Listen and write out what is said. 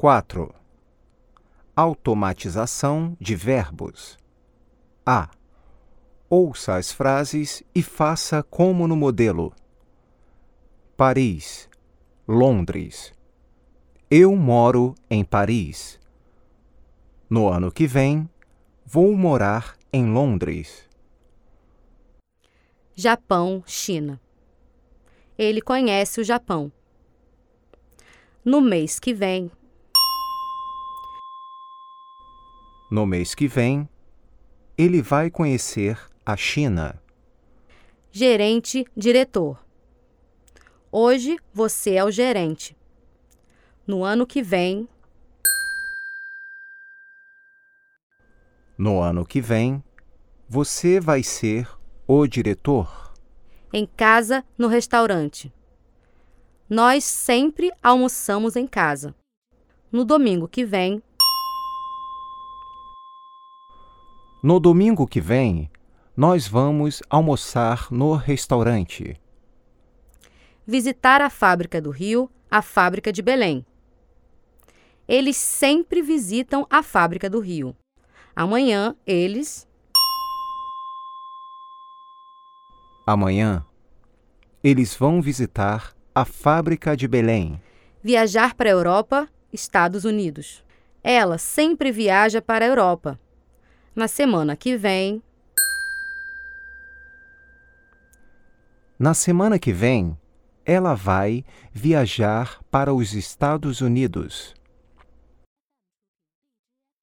4. Automatização de verbos. A. Ouça as frases e faça como no modelo. Paris, Londres. Eu moro em Paris. No ano que vem, vou morar em Londres. Japão, China. Ele conhece o Japão. No mês que vem, No mês que vem, ele vai conhecer a China. gerente, diretor. Hoje você é o gerente. No ano que vem, No ano que vem, você vai ser o diretor. em casa, no restaurante. Nós sempre almoçamos em casa. No domingo que vem, No domingo que vem, nós vamos almoçar no restaurante. visitar a fábrica do Rio, a fábrica de Belém. Eles sempre visitam a fábrica do Rio. Amanhã eles Amanhã, eles vão visitar a fábrica de Belém. viajar para a Europa, Estados Unidos. Ela sempre viaja para a Europa. Na semana que vem, Na semana que vem, ela vai viajar para os Estados Unidos.